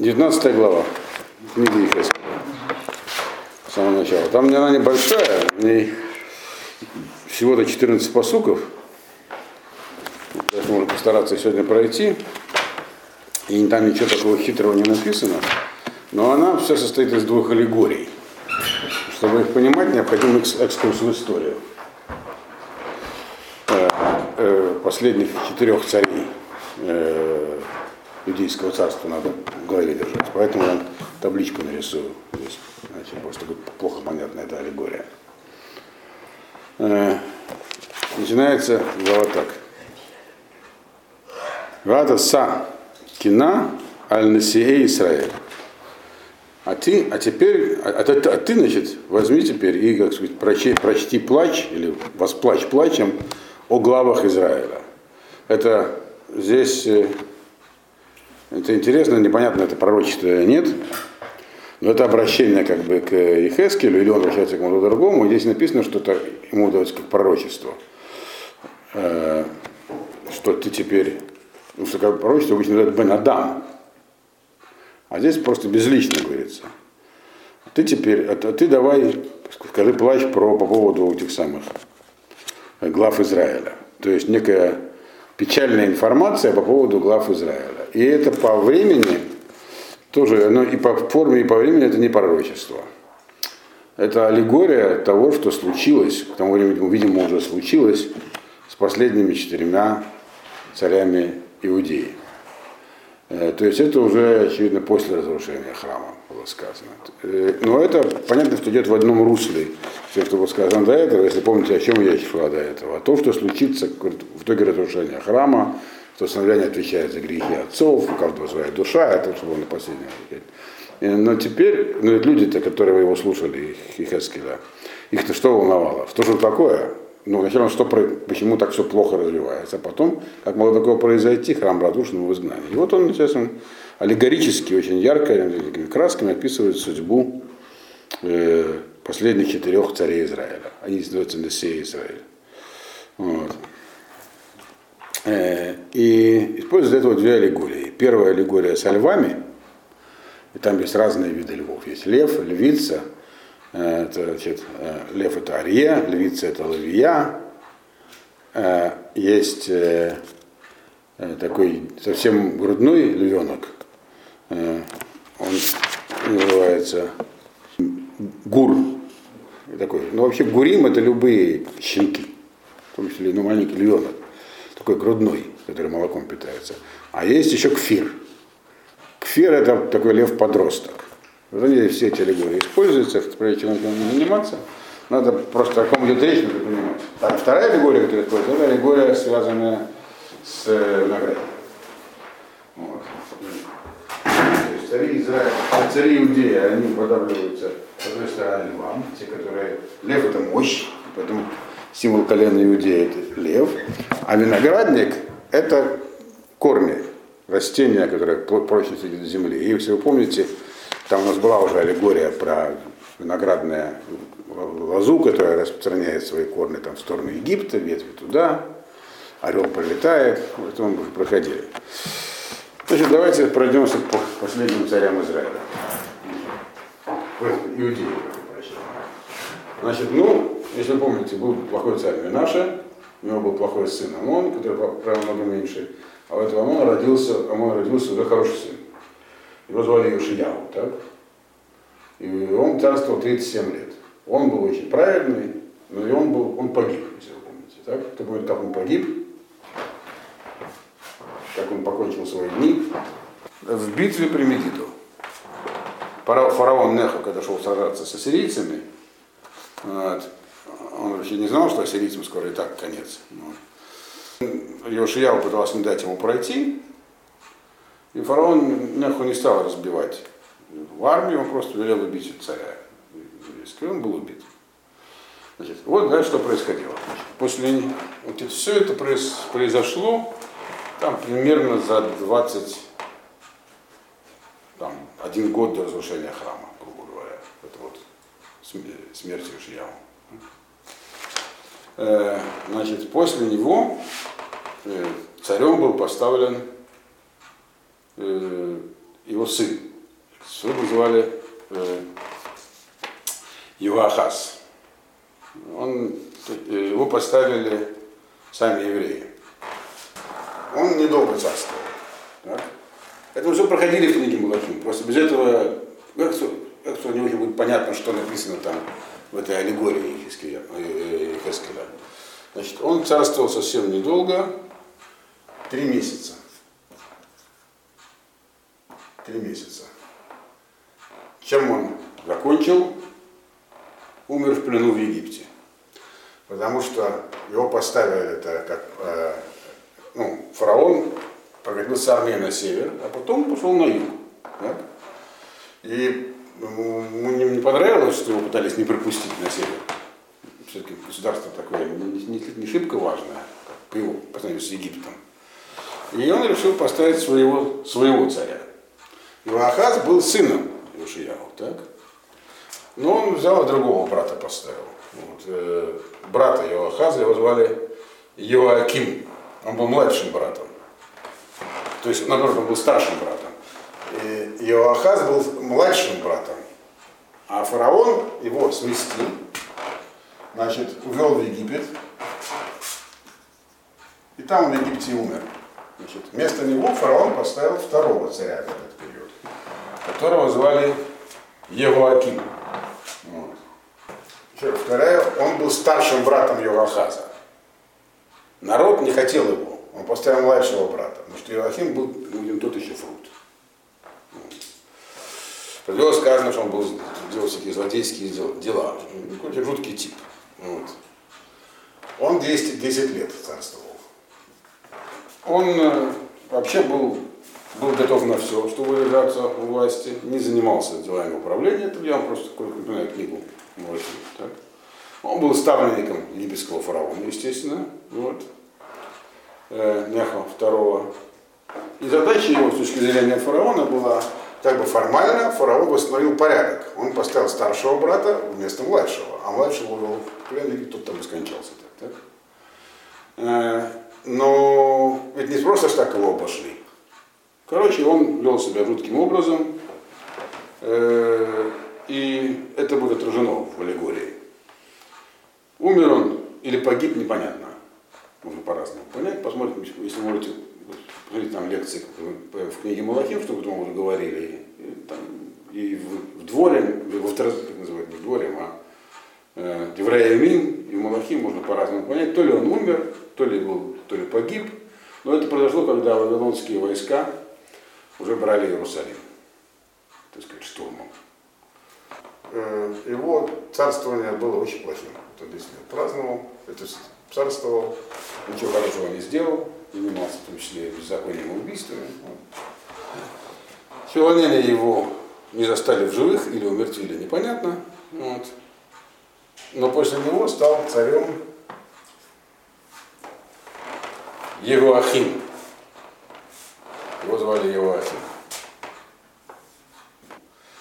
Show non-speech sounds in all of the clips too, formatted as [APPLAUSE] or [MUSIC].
19 глава книги Ефеска. С самого начала. Там она небольшая, в ней всего-то 14 посуков. Поэтому можно постараться сегодня пройти. И там ничего такого хитрого не написано. Но она все состоит из двух аллегорий. Чтобы их понимать, необходим экскурс в историю последних четырех царей иудейского царства надо в голове держать. Поэтому я табличку нарисую здесь. Иначе просто будет плохо понятна эта аллегория. Начинается глава так. Вада са кина аль насие Израиль. А ты, а теперь, а, а, а ты, значит, возьми теперь и, как сказать, прочти, прочти плач, или восплачь плачем о главах Израиля. Это здесь, это интересно, непонятно, это пророчество или нет, но это обращение как бы к Ехескелю, или он обращается к кому-то другому, здесь написано, что это ему удается как пророчество. Что ты теперь, ну, что как пророчество обычно называют Бен Адам, а здесь просто безлично говорится. Ты теперь, а ты давай, скажи плащ про, по поводу этих самых глав Израиля. То есть некая печальная информация по поводу глав Израиля. И это по времени тоже, ну и по форме, и по времени это не пророчество. Это аллегория того, что случилось, к тому времени, видимо, уже случилось с последними четырьмя царями Иудеи. Э, то есть это уже, очевидно, после разрушения храма было сказано. Э, но это понятно, что идет в одном русле. Все, что было сказано до этого, если помните, о чем я шла до этого. А то, что случится в итоге разрушения храма, что сыновья отвечает за грехи отцов, у каждого своя душа, это что было на последнем Но теперь, ну, люди-то, которые его слушали, их Эскеля, их-то что волновало? Что же такое? ну, сначала, что, почему так все плохо развивается, а потом, как могло такое произойти, храм разрушен в. И вот он, естественно, аллегорически, очень ярко, красками описывает судьбу э, последних четырех царей Израиля. Они называются Несея Израиля. Вот. Э, и используют для этого две аллегории. Первая аллегория со львами, и там есть разные виды львов. Есть лев, львица – Э, это, значит, э, лев это арье, львица это лавия. Есть такой совсем грудной львенок. Он называется гур. Такой. Ну, вообще гурим это любые щенки. В том числе ну, маленький львенок. Такой грудной, который молоком питается. А есть еще кфир. Кфир это такой лев-подросток. Вот они все эти аллегории используются, прежде чем этим заниматься. Надо просто о ком идет речь, надо понимать. Так, вторая аллегория, которая используется, это аллегория, связанная с э, виноградом. Вот. цари Израиля, а цари Иудеи, они подавливаются, с одной стороны, львам, те, которые... Лев это мощь, поэтому символ колена Иудеи это лев, а виноградник это корни, растения, которые прочно сидят в земле. И если вы помните, там у нас была уже аллегория про виноградную лозу, которая распространяет свои корни там, в сторону Египта, ветви туда, орел пролетает, это мы уже проходили. Значит, давайте пройдемся по последним царям Израиля. Иудеи, Значит, ну, если вы помните, был плохой царь Минаша, у него был плохой сын Амон, который правил много меньше, а у этого Амона родился, Амон родился уже хороший сын. Его звали Юшияу, так? И он царствовал 37 лет. Он был очень праведный, но и он, был, он погиб, если вы помните. Так? Кто помнит, как он погиб? Как он покончил свои дни? В битве при Мегиду. Фараон Нехо, когда шел сражаться с ассирийцами, вот, он вообще не знал, что ассирийцам скоро и так конец. Йошияу пытался не дать ему пройти, и фараон Неху не стал разбивать в армию, он просто велел убить царя. И он был убит. Значит, вот да, что происходило. После вот все это произошло там примерно за 20 там, один год до разрушения храма, грубо говоря. Это вот смерть Ишияу. Э, значит, после него э, царем был поставлен э, его сын Своего звали Юахас. Он, его поставили сами евреи. Он недолго царствовал. Так? Это уже проходили в книге Малахим. Просто без этого, как, как не очень будет понятно, что написано там в этой аллегории Хескеля. Э, Значит, он царствовал совсем недолго, три месяца. Три месяца. Чем он закончил? Умер в плену в Египте. Потому что его поставили это как э, ну, фараон прокатил с армией на север, а потом пошел на юг. Так? И ему не понравилось, что его пытались не пропустить на север. Все-таки государство такое не, не, не шибко важное, по его по сравнению с Египтом. И он решил поставить своего, своего царя. Иоахаз был сыном Иошияу, так? Но он взял другого брата поставил. Вот, э, брата Иоахаза его звали Иоаким. Он был младшим братом. То есть, наоборот, он был старшим братом. И Иоахаз был младшим братом. А фараон его сместил, значит, увел в Египет. И там он в Египте умер. Значит, вместо него фараон поставил второго царя в этот период, которого звали Евоаким. Вот. Вторая, он был старшим братом Йоахаза. Народ не хотел его. Он поставил младшего брата, потому что Иоахим был ну, тот еще фрукт. Него сказано, что он был, делал всякие злодейские дела. Какой-то жуткий тип. Вот. Он 10, 10 лет царствовал. Он э, вообще был, был готов на все, чтобы удержаться у власти, не занимался делами управления, это я вам просто напоминаю книгу так? Он был ставленником египетского фараона, естественно. Вот э, Неха II. И задача его с точки зрения фараона была, как бы формально фараон восстановил порядок. Он поставил старшего брата вместо младшего, а младшего увел в плен, и тот там и скончался. Так, так? Э, но ведь не просто так его обошли. Короче, он вел себя жутким образом, э, и это будет отражено в аллегории. Умер он или погиб, непонятно можно по-разному понять. Посмотрим, если можете посмотреть там лекции в книге Малахим, что мы уже говорили, и, там, и в, в дворе, во втором, как называют, не в дворе, а э, Деврея Мин и Малахим можно по-разному понять. То ли он умер, то ли был, то ли погиб. Но это произошло, когда вавилонские войска уже брали Иерусалим, так сказать, штурмом. Э, его царствование было очень плохим. Это действительно праздновал, это царствовал, ничего хорошего не сделал, занимался в том числе беззаконием и убийствами. Филонения его не застали в живых или умертвили, непонятно. Вот. Но после него стал царем Евоахим. Его звали Евоахим.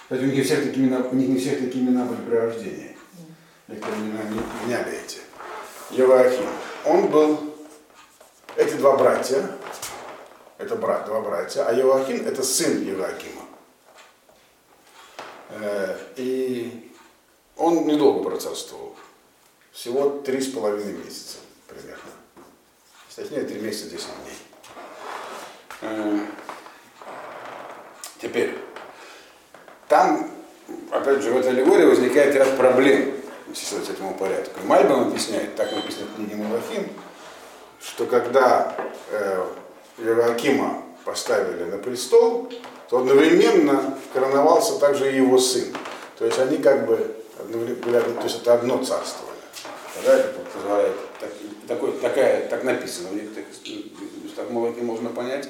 Кстати, у них, всех такие имена, у них не всех такие имена были при рождении. Некоторые имена не меняли эти. Евоахим. Он был, эти два братья, это брат, два братья, а Евоахим это сын Евоахима. Э, и он недолго процарствовал, всего три с половиной месяца примерно. Точнее, три месяца, 10 дней. Э, теперь, там, опять же, в этой аллегории возникает ряд проблем следовать этому порядку. Мальбам объясняет, так написано в книге Малахим, что когда э, Иоакима поставили на престол, то одновременно короновался также и его сын. То есть они как бы были, то есть это одно царство. Тогда это позволяет, так, такой, такая, так написано, у них так, так Малахим можно понять,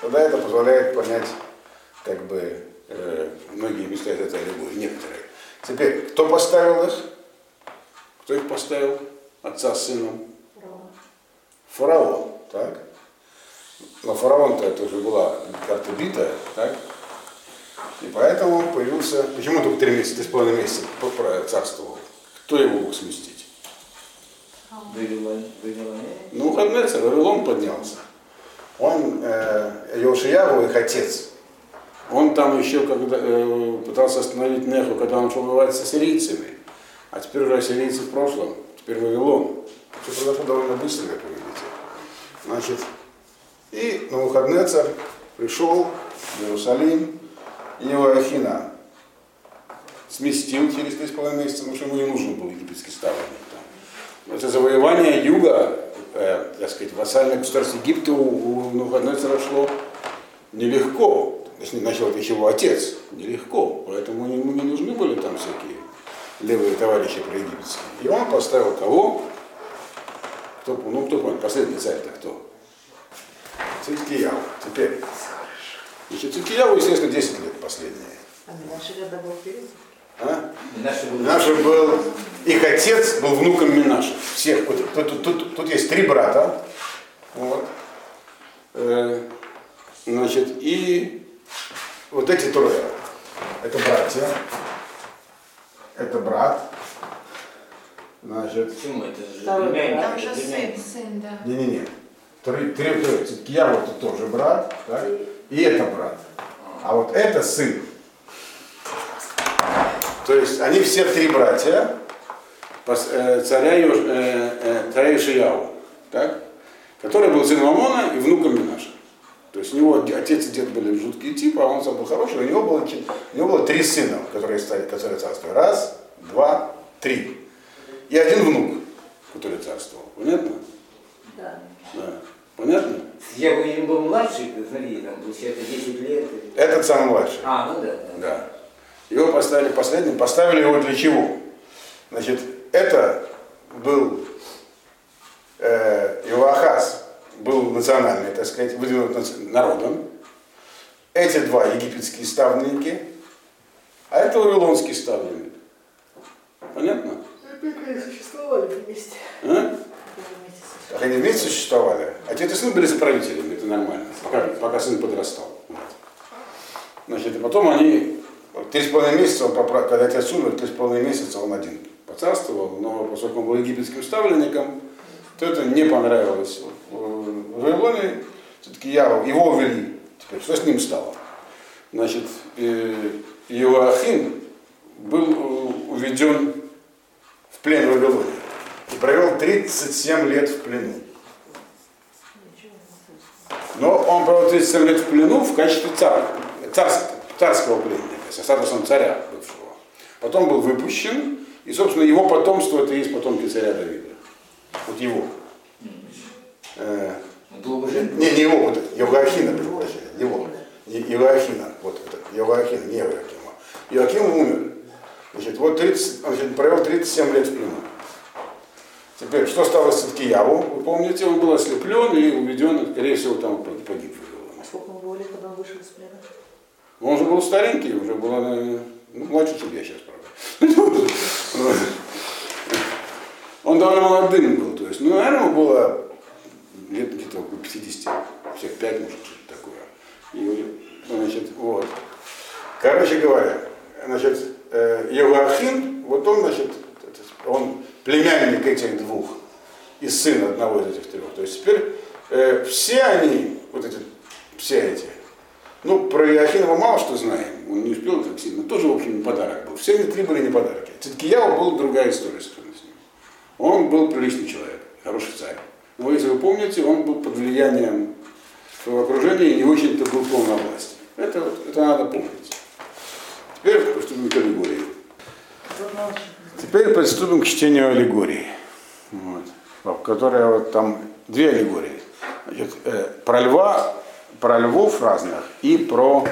тогда это позволяет понять как бы э, многие места из этой аллегории, некоторые. Теперь, кто поставил их? Кто их поставил? Отца с сыном? Фараон. Так? Но фараон-то это уже была карта битая, так? И поэтому появился, почему только три месяца, три с половиной месяца царствовал? Кто его мог сместить? Ну, Хаднецер, Вавилон поднялся. Он, э, Йошияву, их отец, Он там еще когда, э, пытался остановить Неху, когда он шел воевать с ассирийцами. А теперь уже ассирийцы в прошлом, теперь Вавилон. Все произошло довольно быстро, как. Значит, и на выходный царь пришел в Иерусалим, и Иоахина сместил через три с половиной месяца, потому что ему не нужен был египетский ставленник. Это завоевание юга, э, так сказать, вассальное государство Египта у, у Навуходоносора шло нелегко. Точнее, начал это его отец. Нелегко. Поэтому ему не нужны были там всякие левые товарищи проегипетские. И он поставил кого? Кто, ну, кто понял, последний царь-то кто? Циткияу. Теперь. Значит, Циткияу, естественно, 10 лет последние. А Минаши когда был вперед? А? Наши были- Минаша был, их отец был внуком Минаша. Всех. Тут, тут- тут- тут есть три брата. Вот. Э, значит, и вот эти трое. Это братья. Это брат. Значит, Почему это же Второй племянник. Там же сын, сын, да. не-не-не. Три, три, три. Циткияу это тоже брат. Так? И это брат. А вот это сын. То есть они все три братья э, царя, Йош- э, э, царя Ишияу, так? который был сыном Амона и внуком Минаша. То есть у него отец и дед были жуткие типы, а он сам был хороший. У него было, у него было три сына, которые стали, которые царствовали. Раз, два, три. И один внук, который царствовал. Понятно? Да. Да. Понятно? Я бы им был младший, смотри, там, получается, 10 лет. Этот самый младший. А, ну да. да. Да. Его поставили последним. Поставили его для чего? Значит, это был э, Иоахаз, был национальный, так сказать, выдвинут народом. Эти два египетские ставленники, а это вавилонский ставленник. Понятно? Существовали вместе. А? Они вместе существовали. Как они вместе существовали. Отец и сын были соправителями, это нормально, пока, пока сын подрастал. Вот. Значит, и потом они, три с половиной месяца, он попра- когда отец умер, три с половиной месяца он один поцарствовал, но поскольку он был египетским ставленником, то это не понравилось в Вавилоне, все-таки я, его увели. Теперь что с ним стало? Значит, э, Иоахин был э, уведен плен в Вавилоне и провел 37 лет в плену. Но он провел 37 лет в плену в качестве царя, царс- царского пленника, со статусом царя бывшего. Потом был выпущен, и, собственно, его потомство это и есть потомки царя Давида. Вот его. Э, не, не его, вот это, Евахина, прошу прощения, его. Не Евахина, вот это, Евахина, не Евахима. Иоаким умер. Значит, вот 30, он значит, провел 37 лет в плену. Теперь, что стало с Циткияву? Вы помните, он был ослеплен и уведен, скорее всего, там погиб. А сколько ему было лет, когда он вышел из плена? Он уже был старенький, уже был, ну, младше, чем я сейчас, правда. [LAUGHS] Он довольно молодым был, то есть, ну, наверное, ему было лет где-то около 50, всех пять, может, что-то такое. И, значит, вот. Короче говоря, значит, э, Евахин, вот он, значит, он племянник этих двух и сын одного из этих трех. То есть теперь э, все они, вот эти, все эти, ну, про Иохина мы мало что знаем, он не успел так сильно, тоже, в общем, не подарок был. Все они три были не подарки. Циткияу была другая история совершенно с ним. Он был приличный человек, хороший царь. Но если вы помните, он был под влиянием своего окружения и не очень-то был полной власти. Это, это надо помнить. Теперь приступим к аллегории. Теперь приступим к чтению аллегории. Вот. Которая вот там две аллегории. Значит, э, про льва, про львов разных и про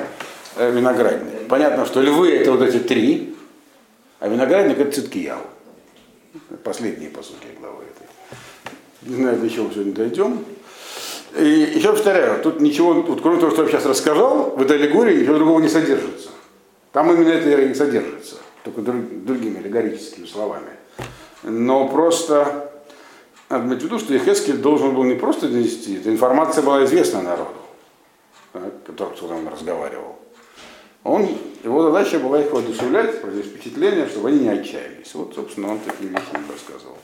э, виноградник. Понятно, что львы это вот эти три, а виноградник это Циткияу. Последние, по сути, главы этой. Не знаю, до чего сегодня дойдем. И еще повторяю, тут ничего, вот кроме того, что я сейчас рассказал, в этой аллегории ничего другого не содержится. Там именно это и содержится, только друг- другими аллегорическими словами. Но просто надо иметь в виду, что Ехескель должен был не просто донести, эта информация была известна народу, который, кто там разговаривал. Он, его задача была их воодушевлять, произвести впечатление, чтобы они не отчаялись. Вот, собственно, он такие вещи им рассказывал.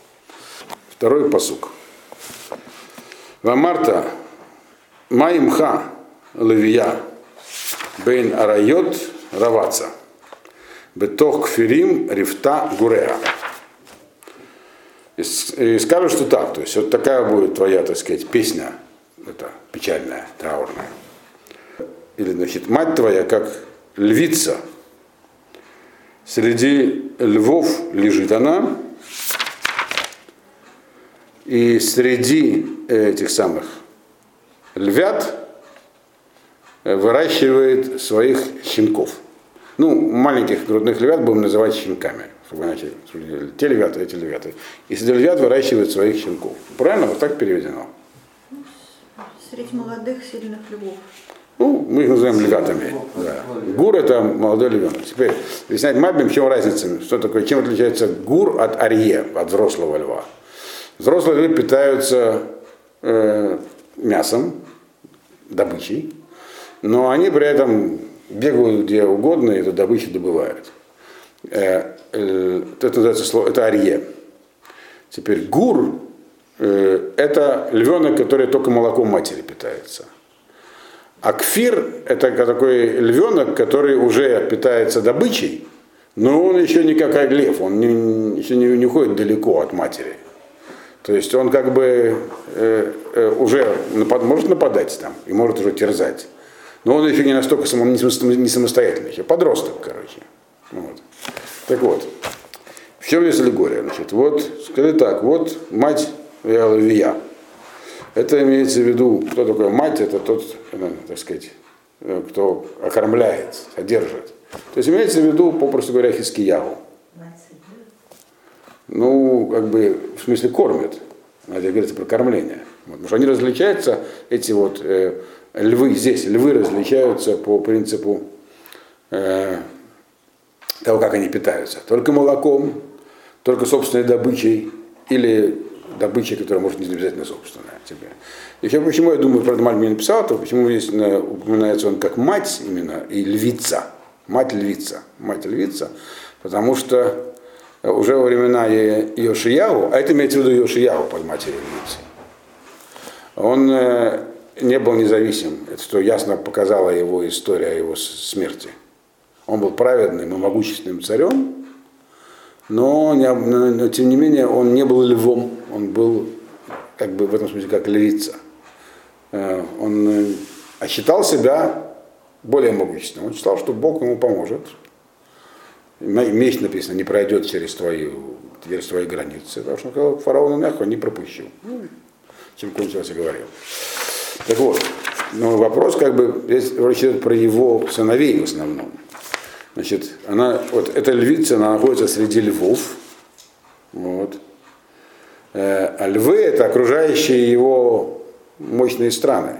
Второй посук. Вамарта Маимха Левия Бейн Арайот Раваца. Бетох Кфирим Рифта Гуреа. И, и скажут, что так. То есть вот такая будет твоя, так сказать, песня. Это печальная, траурная. Или, значит, мать твоя, как львица. Среди львов лежит она, и среди этих самых львят э, выращивает своих щенков. Ну, маленьких грудных львят будем называть щенками. Чтобы иначе те львята, эти львята. И среди львят выращивает своих щенков. Правильно? Вот так переведено. Среди молодых сильных львов. Ну, мы их называем львятами. Да. Гур это молодой львенок. Теперь объяснять мабим, в чем разница, что такое, чем отличается гур от арье, от взрослого льва. Взрослые львы питаются э, мясом, добычей, но они при этом бегают где угодно и эту добычу добывают. Э, э, это называется слово, это арье. Теперь гур э, это львенок, который только молоком матери питается. А кфир – это такой львенок, который уже питается добычей, но он еще не как лев, он не, еще не, не уходит далеко от матери. То есть он как бы э, э, уже напад, может нападать там и может уже терзать. Но он еще не настолько само, не само- не самостоятельный, еще подросток, короче. Вот. Так вот, в чем здесь аллегория? Значит, вот, скажи так, вот мать Вия. Это имеется в виду, кто такой мать, это тот, э, так сказать, э, кто окормляет, содержит. То есть имеется в виду, попросту говоря, Хискиягу. Ну, как бы, в смысле, кормят. Надо говорится про кормление. Вот, потому что они различаются, эти вот э, львы здесь, львы различаются по принципу э, того, как они питаются. Только молоком, только собственной добычей или добычей, которая может не обязательно собственная тебе. Еще почему я думаю, про Мальми написал, то почему здесь э, упоминается он как мать именно и львица. Мать львица. Мать львица. Потому что уже во времена Йошияу, а это имеется в виду Йошияу под матерью львицы, он э, не был независим. Это что ясно показала его история о его смерти. Он был праведным и могущественным царем, но, но- тем не менее он не был львом, он был как бы в этом смысле как львица. Э, Он э, считал себя более могущественным. Он считал, что Бог ему поможет. Меч написано, не пройдет через твои, через твои границы. Потому что он сказал, фараону мягко не пропущу. Ну, чем кончилось и говорил. Так вот, но вопрос как бы здесь речь идет про его сыновей в основном. Значит, она, вот эта львица, она находится среди львов. Вот. Э, А львы это окружающие его мощные страны.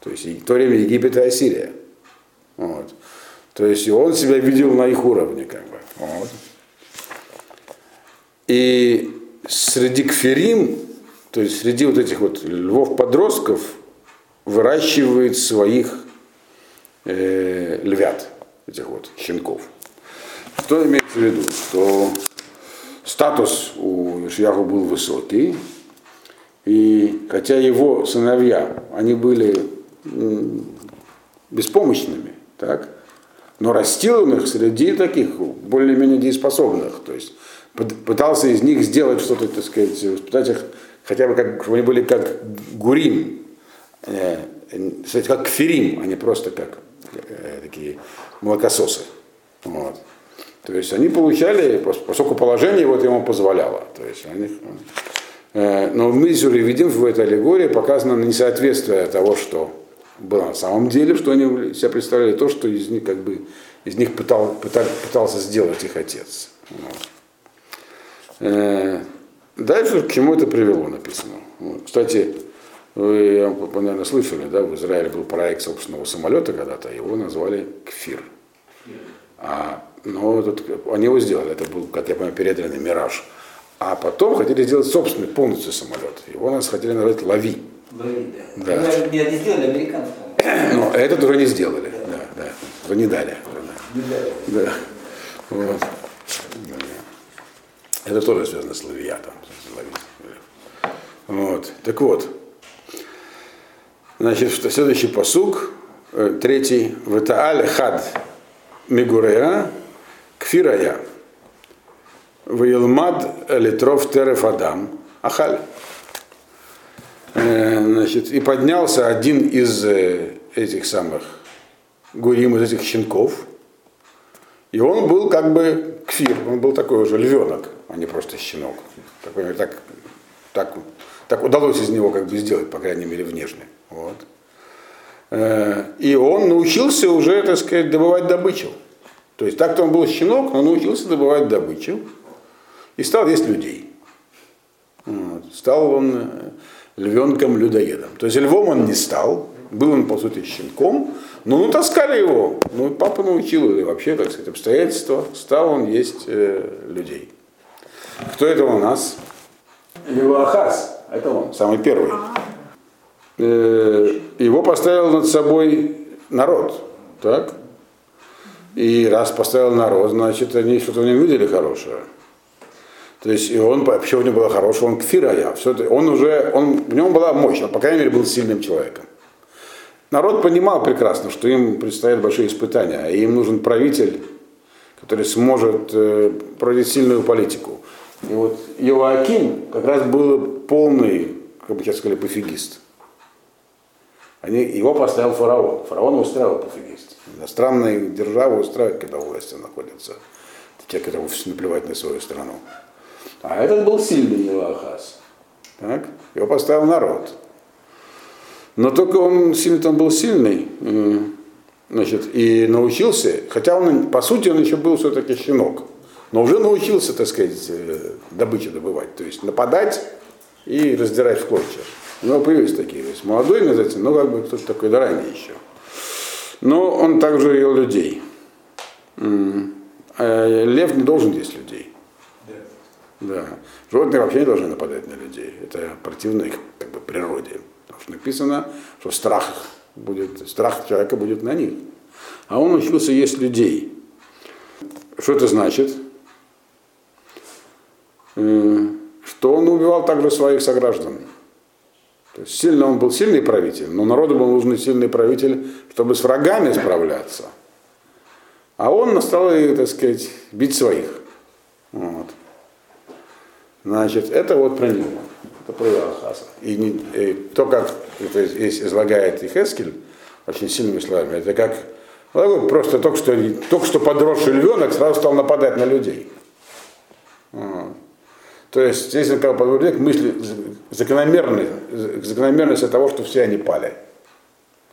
То есть в то время Египет и Ассирия. Вот. То есть он себя видел на их уровне, как бы. Вот. И среди кферим, то есть среди вот этих вот львов-подростков, выращивает своих э, львят, этих вот щенков. Что имеется в виду? Что статус у Ишьяху был высокий, и хотя его сыновья, они были беспомощными, так, но растил он их среди таких более-менее дееспособных, то есть пыт- пытался из них сделать что-то, так сказать, воспитать их хотя бы как, чтобы они были как гурим, э, кстати, как кферим, а не просто как э, такие молокососы. Вот. То есть они получали, пос- поскольку положение вот ему позволяло. То есть они, э, но здесь уже видим в этой аллегории показано несоответствие того, что было на самом деле, что они себя представляли, то, что из них как бы из них пытал, пытал- пытался сделать их отец. Вот. Э, Дальше к чему это привело, написано. Вот. Кстати, вы, наверное, слышали, да, в Израиле был проект собственного самолета когда-то, его назвали Кфир. А, но этот, они его сделали, это был, как я понимаю, переданный Мираж. А потом хотели сделать собственный полностью самолет. Его нас хотели назвать Лави. Говорит, да. Да. Ну, Не сделали американцы. Но этот уже не сделали. Да, да. Уже не дали. Не дали. Да. Вот. Это тоже связано с лавиатом. Вот. Так вот. Значит, что- следующий посук. Э, Третий. Ватааль хад мигурея кфирая. Ваилмад литров тереф адам. Ахаль. Э, Значит, и поднялся один из э, этих самых гурим, из этих щенков. И он был как бы кфир, он был такой уже львенок, а не просто щенок. Такой, так, так, так удалось из него как бы сделать, по крайней мере, внешне. Вот. Э, И он научился уже, так сказать, добывать добычу. То есть так-то он был щенок, но научился добывать добычу и стал есть людей. Вот. Стал он э, львенком-людоедом. То есть львом он не стал, был он, по сути, щенком, но ну, таскали его. Ну, папа научил, или вообще, так сказать, обстоятельства, стал он есть э, людей. Кто это у нас? Левахас, это он, самый первый. Э, его поставил над собой народ, так? И раз поставил народ, значит, они что-то в нем видели хорошее. То есть и он, вообще у него было хорошее, он кфирая. Все это, он уже, он, в нем была мощь, он, по крайней мере, был сильным человеком. Народ понимал прекрасно, что им предстоят большие испытания, и им нужен правитель, который сможет э, проводить сильную политику. И вот Иоаким как раз был полный, как бы сейчас сказали, пофигист. Они, его поставил фараон. Фараон устраивал пофигист. Иностранные державы устраивают, когда власти находятся. Те, которые наплевать на свою страну. А этот был сильный Елахас. Так? Его поставил народ. Но только он сильный он был сильный, значит, и научился, хотя он, по сути, он еще был все-таки щенок, но уже научился, так сказать, добычу добывать, то есть нападать и раздирать в клочья. У него появились такие, то есть молодой, называется, но как бы кто-то такой да ранее еще. Но он также ел людей. Лев не должен есть людей. Да. Животные вообще не должны нападать на людей. Это противно их как бы, природе. Потому что написано, что страх, будет, страх человека будет на них. А он учился есть людей. Что это значит? Что он убивал также своих сограждан. То есть сильно он был сильный правитель, но народу был нужен сильный правитель, чтобы с врагами справляться. А он стал, так сказать, бить своих. Вот. Значит, это вот про него. Это про Иоахаса. И, не, и то, как это здесь излагает Ихескель, очень сильными словами, это как ну, просто только что, только что подросший львенок сразу стал нападать на людей. Вот. То есть здесь он как бы к мысли закономерной, закономерности того, что все они пали.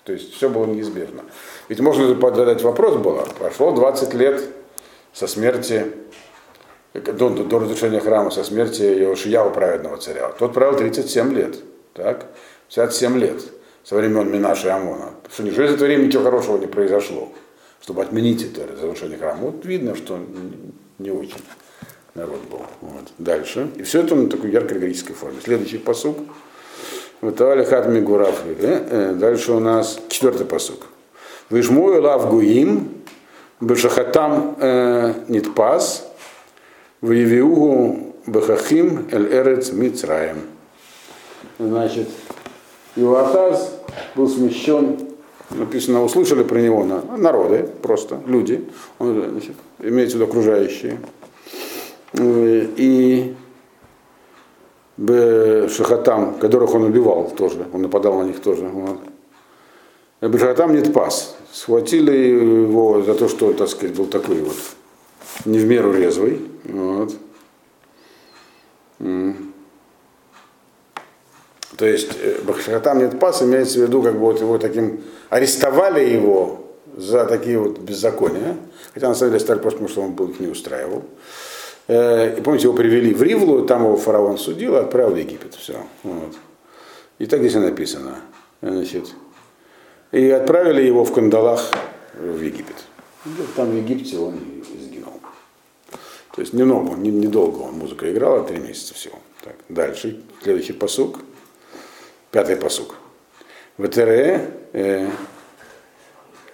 То есть все было неизбежно. Ведь можно задать вопрос было, прошло 20 лет со смерти до, до разрушения храма со смерти Иошияу праведного царя. Тот правил 37 лет. Так? 57 лет со времен Минаша и Амона. Что неужели за это время ничего хорошего не произошло, чтобы отменить это разрушение храма? Вот видно, что не очень народ был. Вот. Дальше. И все это на такой ярко-греческой форме. Следующий посук. Ватавали хат мигураф. Э, дальше у нас четвертый посук. Вишмую лав гуим, бешахатам э, нитпас, Воевиугу Бахахим Эль Эрец Мицраем. Значит, Иоатаз был смещен, написано, услышали про него народы, просто люди, он, значит, имеется в виду окружающие. И Шахатам, которых он убивал тоже, он нападал на них тоже. Бешахатам нет пас. Схватили его за то, что, так сказать, был такой вот не в меру резвый. Вот. То есть э, Бахшатам нет пас имеется в виду, как бы вот его таким арестовали его за такие вот беззакония, хотя на самом деле стали просто потому, что он был их не устраивал. Э, и помните, его привели в Ривлу, там его фараон судил, отправил в Египет. Все. Вот. И так здесь и написано. Значит, и отправили его в кандалах в Египет. Там в Египте он то есть немного, не, недолго он музыку играл, а три месяца всего. Так, дальше, следующий посук, пятый посук. ВТР э,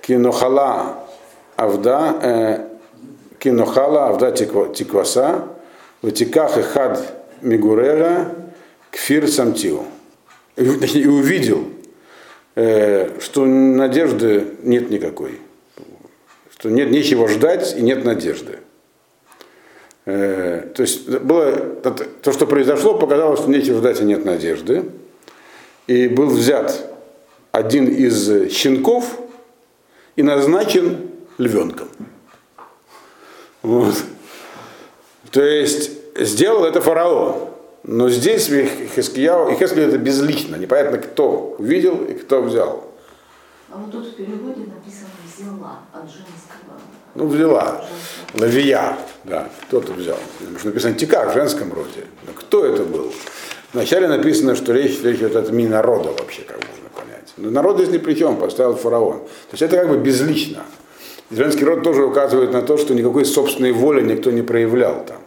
кинохала авда э, кинохала авда тикваса ватиках и хад мигурера кфир. Точнее, и увидел э, что надежды нет никакой. Что нет нечего ждать и нет надежды. Э, то есть было, то, что произошло, показало, что нечего ждать и нет надежды. И был взят один из щенков и назначен львенком. Вот. То есть сделал это фараон. Но здесь Хискияу, и Хискияу это безлично, непонятно кто увидел и кто взял. А вот тут в переводе написано «взяла» от женского. Ну, взяла. Лавия, да, кто-то взял. Потому что написано «тика» в женском роде. Но кто это был? Вначале написано, что речь, речь идет от имени народа вообще, как можно понять. Но народ здесь ни при чем, поставил фараон. То есть это как бы безлично. Женский род тоже указывает на то, что никакой собственной воли никто не проявлял там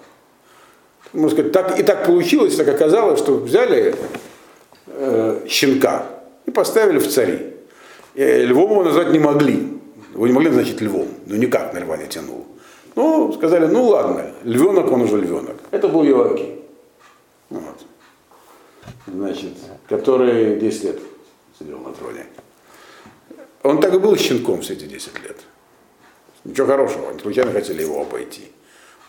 можно сказать, так, и так получилось, так оказалось, что взяли э, щенка и поставили в цари. И львом его назвать не могли. Его не могли назначить львом. Ну никак на льва не тянул. Ну, сказали, ну ладно, львенок, он уже львенок. Это был Йоаким. Вот. Значит, который 10 лет сидел на троне. Он так и был щенком все эти 10 лет. Ничего хорошего, они случайно хотели его обойти.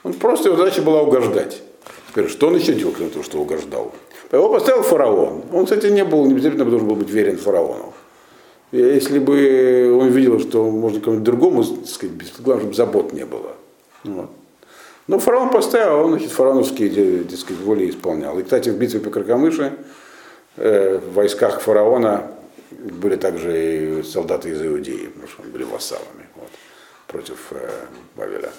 Он просто его задача была угождать. Теперь, что он еще делал, кроме что угождал? Его поставил фараон. Он, кстати, не был, не обязательно должен был быть верен фараону. Если бы он видел, что можно кому-нибудь другому, так сказать, главное, чтобы забот не было. Вот. Но фараон поставил, он, значит, фараоновские, так сказать, воли исполнял. И, кстати, в битве по Каркамыше э, в войсках фараона были также и солдаты из Иудеи, потому что они были вассалами против э, Вавиля.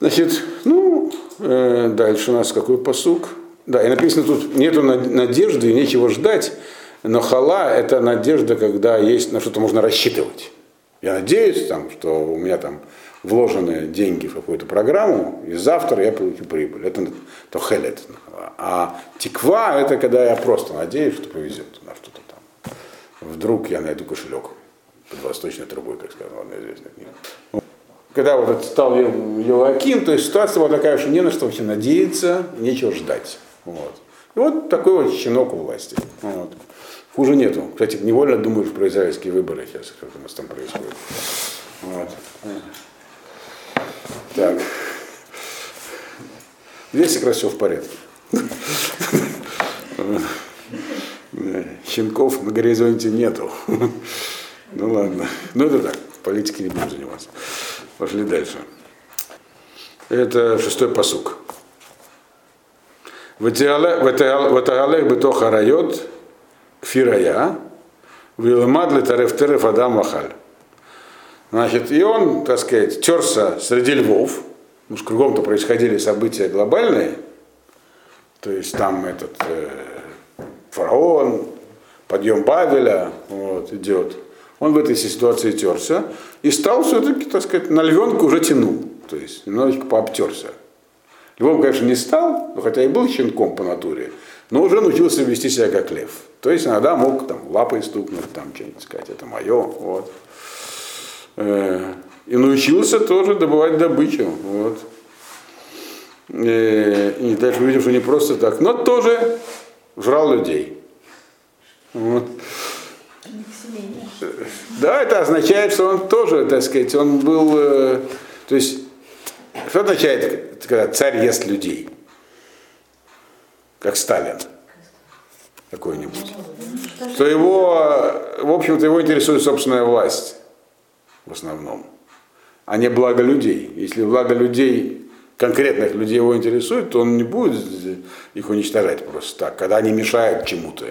Значит, ну, э, дальше у нас какой посук. Да, и написано тут, нету надежды и нечего ждать, но хала – это надежда, когда есть на что-то можно рассчитывать. Я надеюсь, там, что у меня там вложены деньги в какую-то программу, и завтра я получу прибыль. Это то хелет. А тиква – это когда я просто надеюсь, что повезет на что-то там. Вдруг я найду кошелек под восточной трубой, как сказала одна известная книга когда вот стал Елаким, то есть ситуация была такая, что не на что вообще надеяться, нечего ждать. Вот. И вот такой вот щенок у власти. Вот. Хуже нету. Кстати, невольно думаешь про израильские выборы сейчас, как у нас там происходит. Вот. Так. Здесь как раз все в порядке. Щенков на горизонте нету. Ну ладно. Ну это так, политикой не будем заниматься. Пошли дальше. Это шестой посук. Ватагалех бетох арайот кфирая, вилмад летарев терев адам вахаль. Значит, и он, так сказать, терся среди львов, потому что кругом-то происходили события глобальные, то есть там этот э, фараон, подъем Бавеля вот, идет. Он в этой ситуации терся и стал все-таки, так сказать, на львенка уже тянул. То есть немножечко пообтерся. Львом, конечно, не стал, но хотя и был щенком по натуре, но уже научился вести себя как лев. То есть иногда мог там лапой стукнуть, там что-нибудь сказать, это мое, вот. Э, и научился тоже добывать добычу, вот. Э, и дальше увидел, что не просто так, но тоже жрал людей. Вот. Да, это означает, что он тоже, так сказать, он был, э, то есть, что означает, когда царь ест людей? Как Сталин какой-нибудь. Что его, в общем-то, его интересует собственная власть в основном, а не благо людей. Если благо людей, конкретных людей его интересует, то он не будет их уничтожать просто так, когда они мешают чему-то.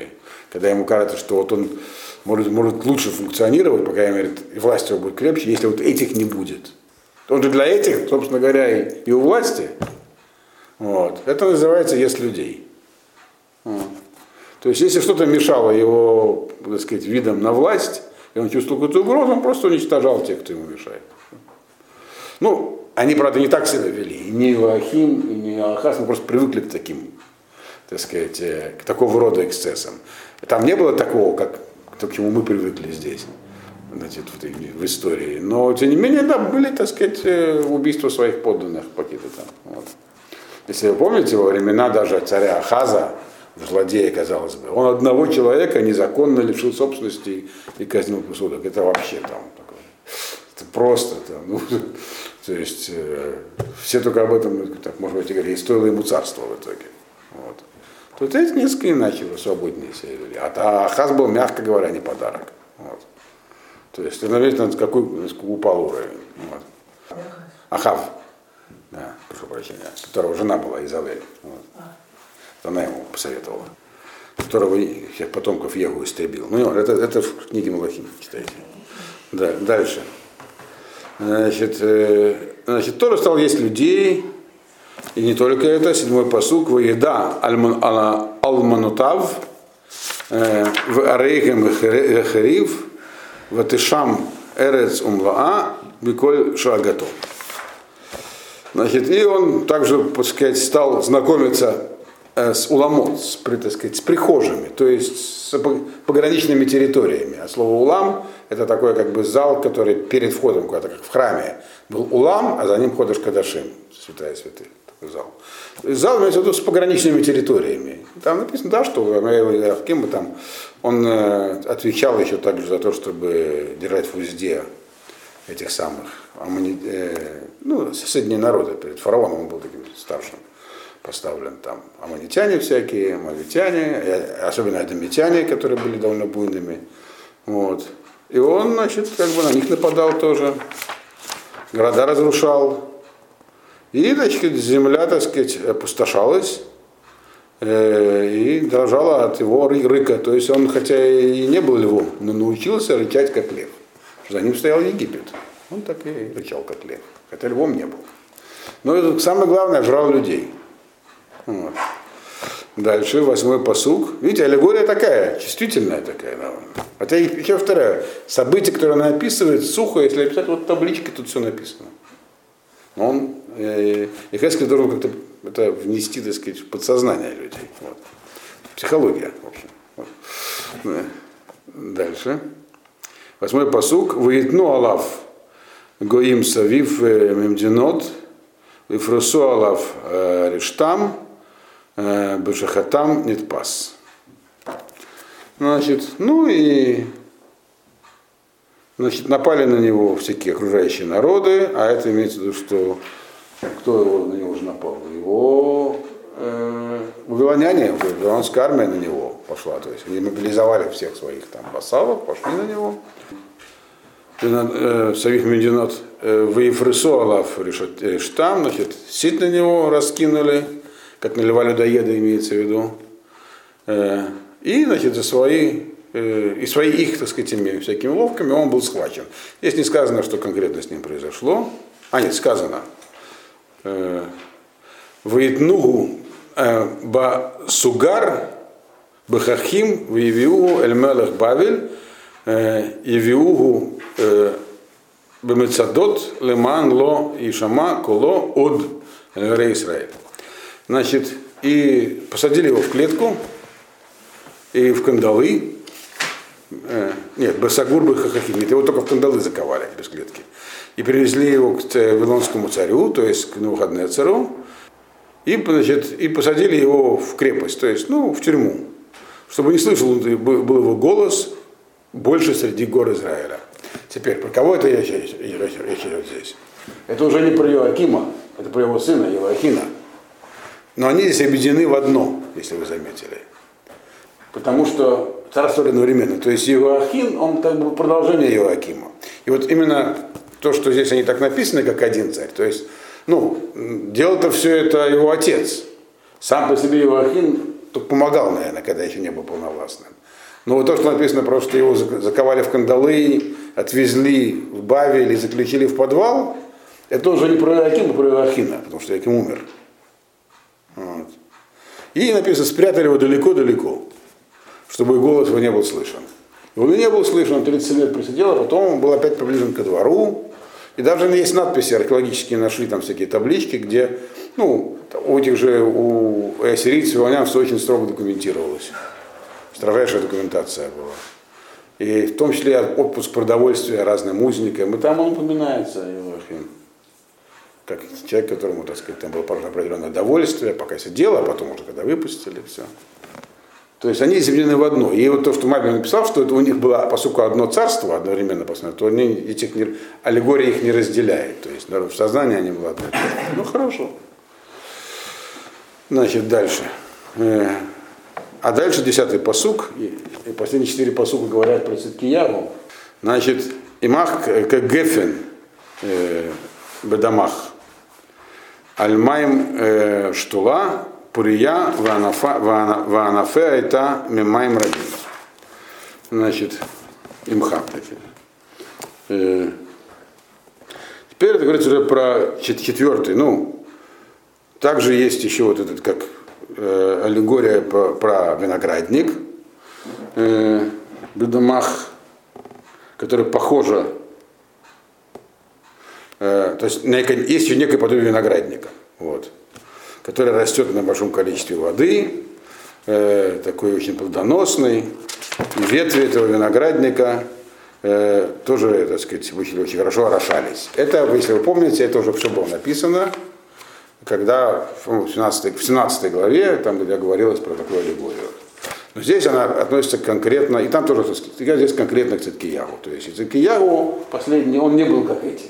Когда ему кажется, что вот он может, может лучше функционировать, по крайней мере, и власть его будет крепче, если вот этих не будет. Он же для этих, собственно говоря, и, и у власти. Вот. Это называется «ест людей». То есть, если что-то мешало его, так сказать, видом на власть, и он чувствовал какую-то угрозу, он просто уничтожал тех, кто ему мешает. Ну, они, правда, не так себя вели. И не Иоахим, и не Ахас, мы просто привыкли к таким, так сказать, э, к такого рода эксцессам. Там не было такого, как то, к чему мы привыкли здесь, значит, в, в истории. Но, тем не менее, да, были, так сказать, э, убийства своих подданных какие-то там. Вот. Если вы помните, во времена даже царя Ахаза, злодея, казалось бы. Он одного человека незаконно лишил собственности и казнил посудок. Это вообще там такое. Это просто там, ну, [LAUGHS] то есть э, все только об этом, так, и говорили, и стоило ему царство в итоге. Вот. Тут эти несколько иначе свободнее себя вели. А, а Ахаз был, мягко говоря, не подарок. Вот. То есть, это видно, какой упал уровень. Вот. Ахав, да, прошу прощения, которого жена была Изавель. Вот. Она ему посоветовала. Которого всех потомков Егу истребил. Ну, это, это в книге Малахим читайте. Да, дальше. Значит, э, значит, Тора стал есть людей, и не только это, седьмой посук, еда алманутав, э, в арейхем в тишам эрец умлаа, биколь шагато. Значит, и он также, так сказать, стал знакомиться э, с уламот, с, так сказать, с прихожими, то есть с пограничными территориями. А слово улам это такой как бы зал, который перед входом куда-то, как в храме, был улам, а за ним ходишь кадашим, святая святых зал. Зал имеется в виду с пограничными территориями. Там написано, да, что кем бы там, он э, отвечал еще также за то, чтобы держать в узде этих самых э, ну, соседние народы. Перед фараоном он был таким старшим поставлен там аммонитяне всякие, мавитяне, особенно адамитяне, которые были довольно буйными. Вот. И он, значит, как бы на них нападал тоже, города разрушал, и, значит, земля, так сказать, опустошалась э, и дрожала от его рыка. То есть он, хотя и не был львом, но научился рычать как лев. За ним стоял Египет. Он так и рычал как лев, хотя львом не был. Но самое главное, жрал людей. Вот. Дальше, восьмой посуг. Видите, аллегория такая, чувствительная такая. Да. Хотя еще вторая. Событие, которое она описывает, сухо, если описать, вот табличкой тут все написано. Он, э, Ихескель должен как-то это внести, так сказать, в подсознание людей. Вот. Психология, в общем. Вот. Дальше. Восьмой посук. Воитну Алав Гоим Савив э, Мемдинот Ифрусу Алав э, Рештам Бешахатам Нитпас. Значит, ну и Значит, напали на него всякие окружающие народы, а это имеется в виду, что кто его, на него уже напал? Его э, вавилоняне, вавилонская армия на него пошла. То есть они мобилизовали всех своих там вассалов, пошли на него. Э, Савих Мединот э, в Ефресу Аллах Штам, значит, сит на него раскинули, как наливали доеда имеется в виду. Э, и, значит, за свои Э, и свои их, так сказать, всякими ловками он был схвачен. Здесь не сказано, что конкретно с ним произошло. А нет, сказано. Э, Ваитнугу э, ба сугар бахахим вивиугу эльмелех бавель явиугу бемецадот леман ло и коло от Израиль. Значит, и посадили его в клетку и в кандалы, Э, нет, Басагур бы Хахахим, его только в кандалы заковали без клетки. И привезли его к Вавилонскому царю, то есть к царю, и, значит, и посадили его в крепость, то есть, ну, в тюрьму, чтобы не слышал был его голос больше среди гор Израиля. Теперь, про кого это речь, речь, идет здесь? Это уже не про Иоакима, это про его сына Иоахина. Но они здесь объединены в одно, если вы заметили. Потому что царствовали одновременно. То есть Иоахин, он как бы продолжение Иоакима. И вот именно то, что здесь они так написаны, как один царь, то есть, ну, делал-то все это его отец. Сам по себе Иоахин только помогал, наверное, когда еще не был полновластным. Но вот то, что написано, просто его заковали в кандалы, отвезли в Бавель и заключили в подвал, это уже не про Иоакима, а про Иоахина, потому что Иоаким умер. Вот. И написано, спрятали его далеко-далеко чтобы голос его не был слышен. И он и не был слышен, он 30 лет просидел, а потом он был опять приближен ко двору. И даже есть надписи археологические, нашли там всякие таблички, где, ну, у этих же, у ассирийцев, вавилонян все очень строго документировалось. Строжайшая документация была. И в том числе отпуск продовольствия разным узникам. И там он упоминается, Иоахим. как человек, которому, так сказать, там было определенное довольствие, пока сидело, а потом уже когда выпустили, все. То есть они землены в одно. И вот то, что Мабин написал, что это у них было, поскольку одно царство одновременно посмотрено, то они этих не, аллегория их не разделяет. То есть наверное, в сознании они были одно. Ну хорошо. Значит, дальше. Э, А дальше десятый посук, и, последние четыре посука говорят про Циткиягу. Значит, имах как гефен э, бедамах. Альмаем э, штула пурия ваанафе айта мимаем радим. Значит, имха. Э, теперь это говорится уже про чет- четвертый. Ну, также есть еще вот этот, как э, аллегория по- про виноградник. Э, бедамах, который похоже Э, то есть есть еще некое подобие виноградника, вот, который растет на большом количестве воды, э, такой очень плодоносный, и ветви этого виноградника э, тоже, так сказать, очень, очень хорошо орошались. Это, если вы помните, это уже все было написано, когда в 17, в 17 главе, там, где говорилось про такую аллегорию. Но здесь она относится конкретно, и там тоже, здесь конкретно к Циткиягу. То есть Циткиягу последний, он не был как эти.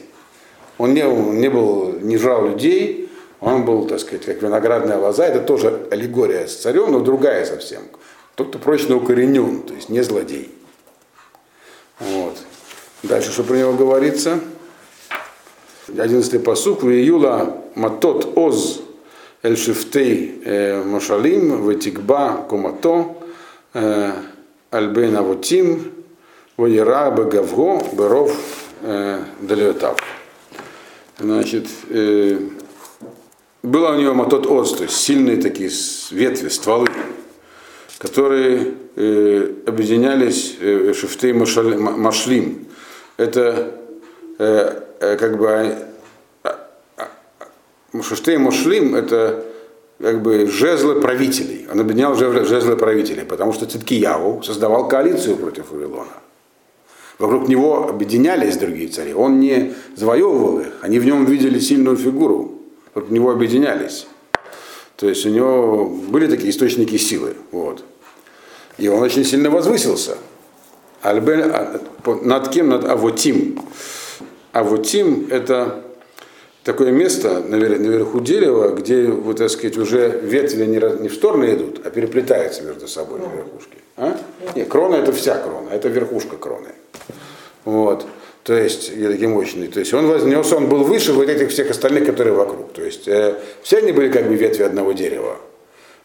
Он не, он не был, не жрал людей, он был, так сказать, как виноградная лоза, это тоже аллегория с царем, но другая совсем. Тот, кто прочно укоренен, то есть не злодей. Вот. Дальше что про него говорится? Одиннадцатый посук. В июла матот оз эль шифтей э, машалим ветикба комато э, альбен авотим воера бегавго беров э, далиотав. Значит, было у него матот оз, то есть сильные такие ветви, стволы, которые э, объединялись э, ма- машлим. Это э, э, как бы а, а, а, шифтей машлим это как бы жезлы правителей. Он объединял жезлы правителей, потому что Циткияву создавал коалицию против Вавилона. Вокруг него объединялись другие цари. Он не завоевывал их, они в нем видели сильную фигуру. Вокруг него объединялись. То есть у него были такие источники силы. Вот. И он очень сильно возвысился. Альбель, а, над кем? Над Авотим. Авотим это такое место навер- наверху дерева, где, вот, так сказать, уже ветви не в стороны идут, а переплетаются между собой на верхушке. А? Нет, крона это вся крона, это верхушка кроны. Вот. То есть, я такие мощные. То есть он вознес, он был выше вот этих всех остальных, которые вокруг. То есть э, все они были как бы ветви одного дерева,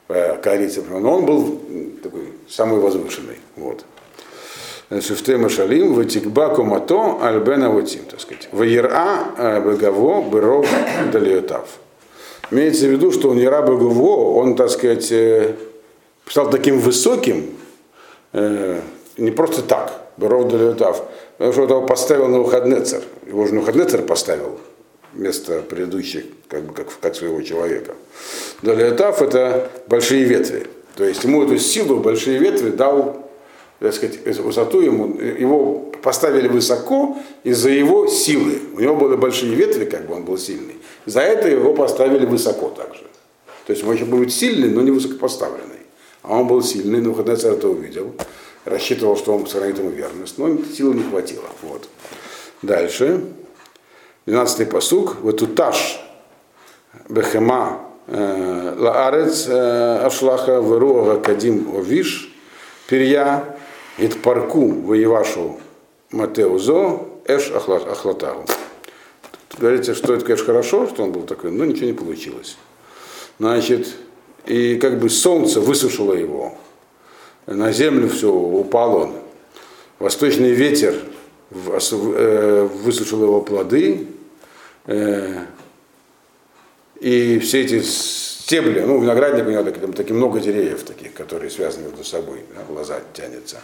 э, коалиция, но он был такой самый возвышенный. Вот. Шифте Машалим, Ватикба Комато, Альбена Ватим, так сказать. Ваера Бегаво, Беров Далиотав. Имеется в виду, что он Ера Бегаво, он, так сказать, э, стал таким высоким, э, не просто так, Беров Далиотав, потому что его поставил на Ухаднецер. Его же Ухаднецер поставил вместо предыдущих, как бы как, как своего человека. Далиотав это большие ветви. То есть ему эту силу, большие ветви дал так сказать, высоту ему, его поставили высоко из-за его силы. У него были большие ветви, как бы он был сильный. За это его поставили высоко также. То есть он еще будет сильный, но не высокопоставленный. А он был сильный, но царь это увидел, рассчитывал, что он сохранит ему верность, но силы не хватило. Вот. Дальше. 12-й посук. Вот уташ бехема э, лаарец э, ашлаха веруага кадим овиш перья Итпарку воевашу Матеузо Эш Ахла- Ахлатагу. Тут Говорится, что это, конечно, хорошо, что он был такой, но ничего не получилось. Значит, и как бы солнце высушило его, на землю все, упал он. Восточный ветер э, высушил его плоды, э, и все эти стебли, ну, виноградник у него таки, там таки много деревьев таких, которые связаны между собой, да, лоза тянется.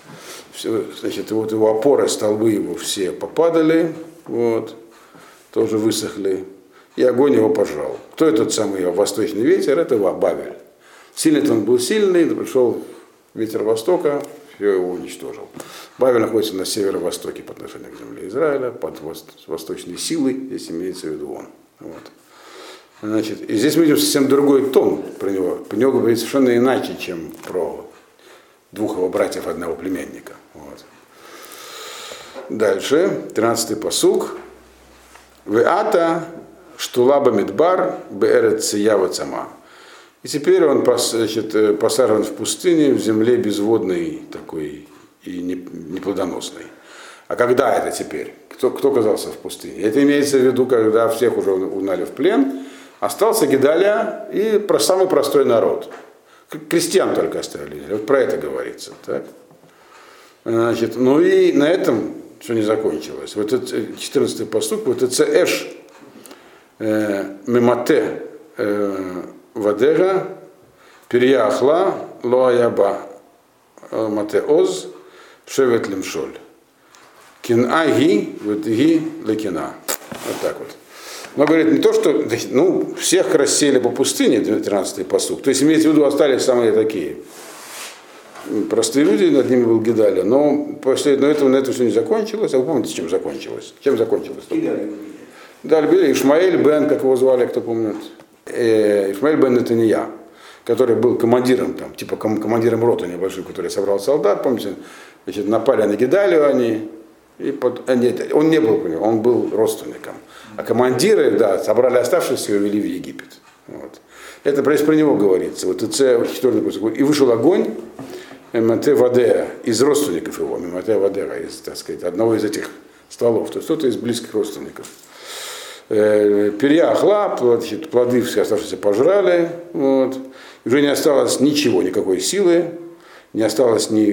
Все, значит, вот его опоры, столбы его все попадали, вот, тоже высохли, и огонь его пожрал. Кто этот самый восточный ветер? Это Бавель. Сильный он был сильный, пришел ветер востока, все его уничтожил. Бавель находится на северо-востоке по отношению к земле Израиля, под вос- восточной силой, здесь имеется в виду он. Вот. Значит, и здесь мы видим совсем другой тон про него. Про него говорит совершенно иначе, чем про двух его братьев, одного племянника. Вот. Дальше, 13-й посуг. Веата штулаба медбар беэрет циява цама. И теперь он значит, э, посажен в пустыне, в земле безводной такой и неплодоносной. А когда это теперь? Кто, кто оказался в пустыне? Это имеется в виду, когда всех уже угнали в плен, остался Гедалия и про самый простой народ. Крестьян только оставили. Вот про это говорится. Так? Значит, ну и на этом все не закончилось. Вот этот 14 поступ, вот это Эш э, Мемате э, Вадега Перьяхла Лоаяба э, Мате Оз Шевет Лемшоль. Кинаги, вот ги лекина. Вот так вот. Но говорит не то, что ну, всех рассеяли по пустыне, 13-й посуд. То есть имеется в виду остались самые такие. Простые люди, над ними был Гидаля, но после но этого, на это все не закончилось. А вы помните, чем закончилось? Чем закончилось? Да, Ишмаэль Бен, как его звали, кто помнит. Э, Ишмаэль Бен это не я, который был командиром, там, типа командиром роты небольшой, который собрал солдат, помните, значит, напали на Гидалию они, и под, а нет, он не был, он был родственником. А командиры, да, собрали оставшихся и увели в Египет. Вот. Это про, про него говорится. Вот это четвертый И вышел огонь, МТ Вадея, из родственников его, МТ Вадера, из, так сказать, одного из этих стволов, то есть кто-то из близких родственников. Э, перья охла, значит, плоды все оставшиеся пожрали, вот. Уже не осталось ничего, никакой силы, не осталось ни,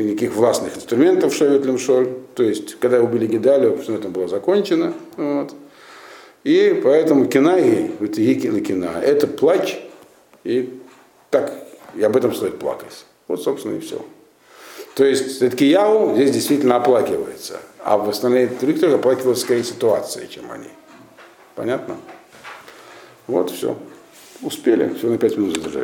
никаких властных инструментов Шевет Лемшоль. То есть, когда убили Гидалию, все это было закончено. Вот. И поэтому кинаги, вот кина, это плач, и так, и об этом стоит плакать. Вот, собственно, и все. То есть Ткияу здесь действительно оплакивается, а в остальных других тоже оплакиваются скорее ситуации, чем они. Понятно? Вот все. Успели, все на пять минут задержались.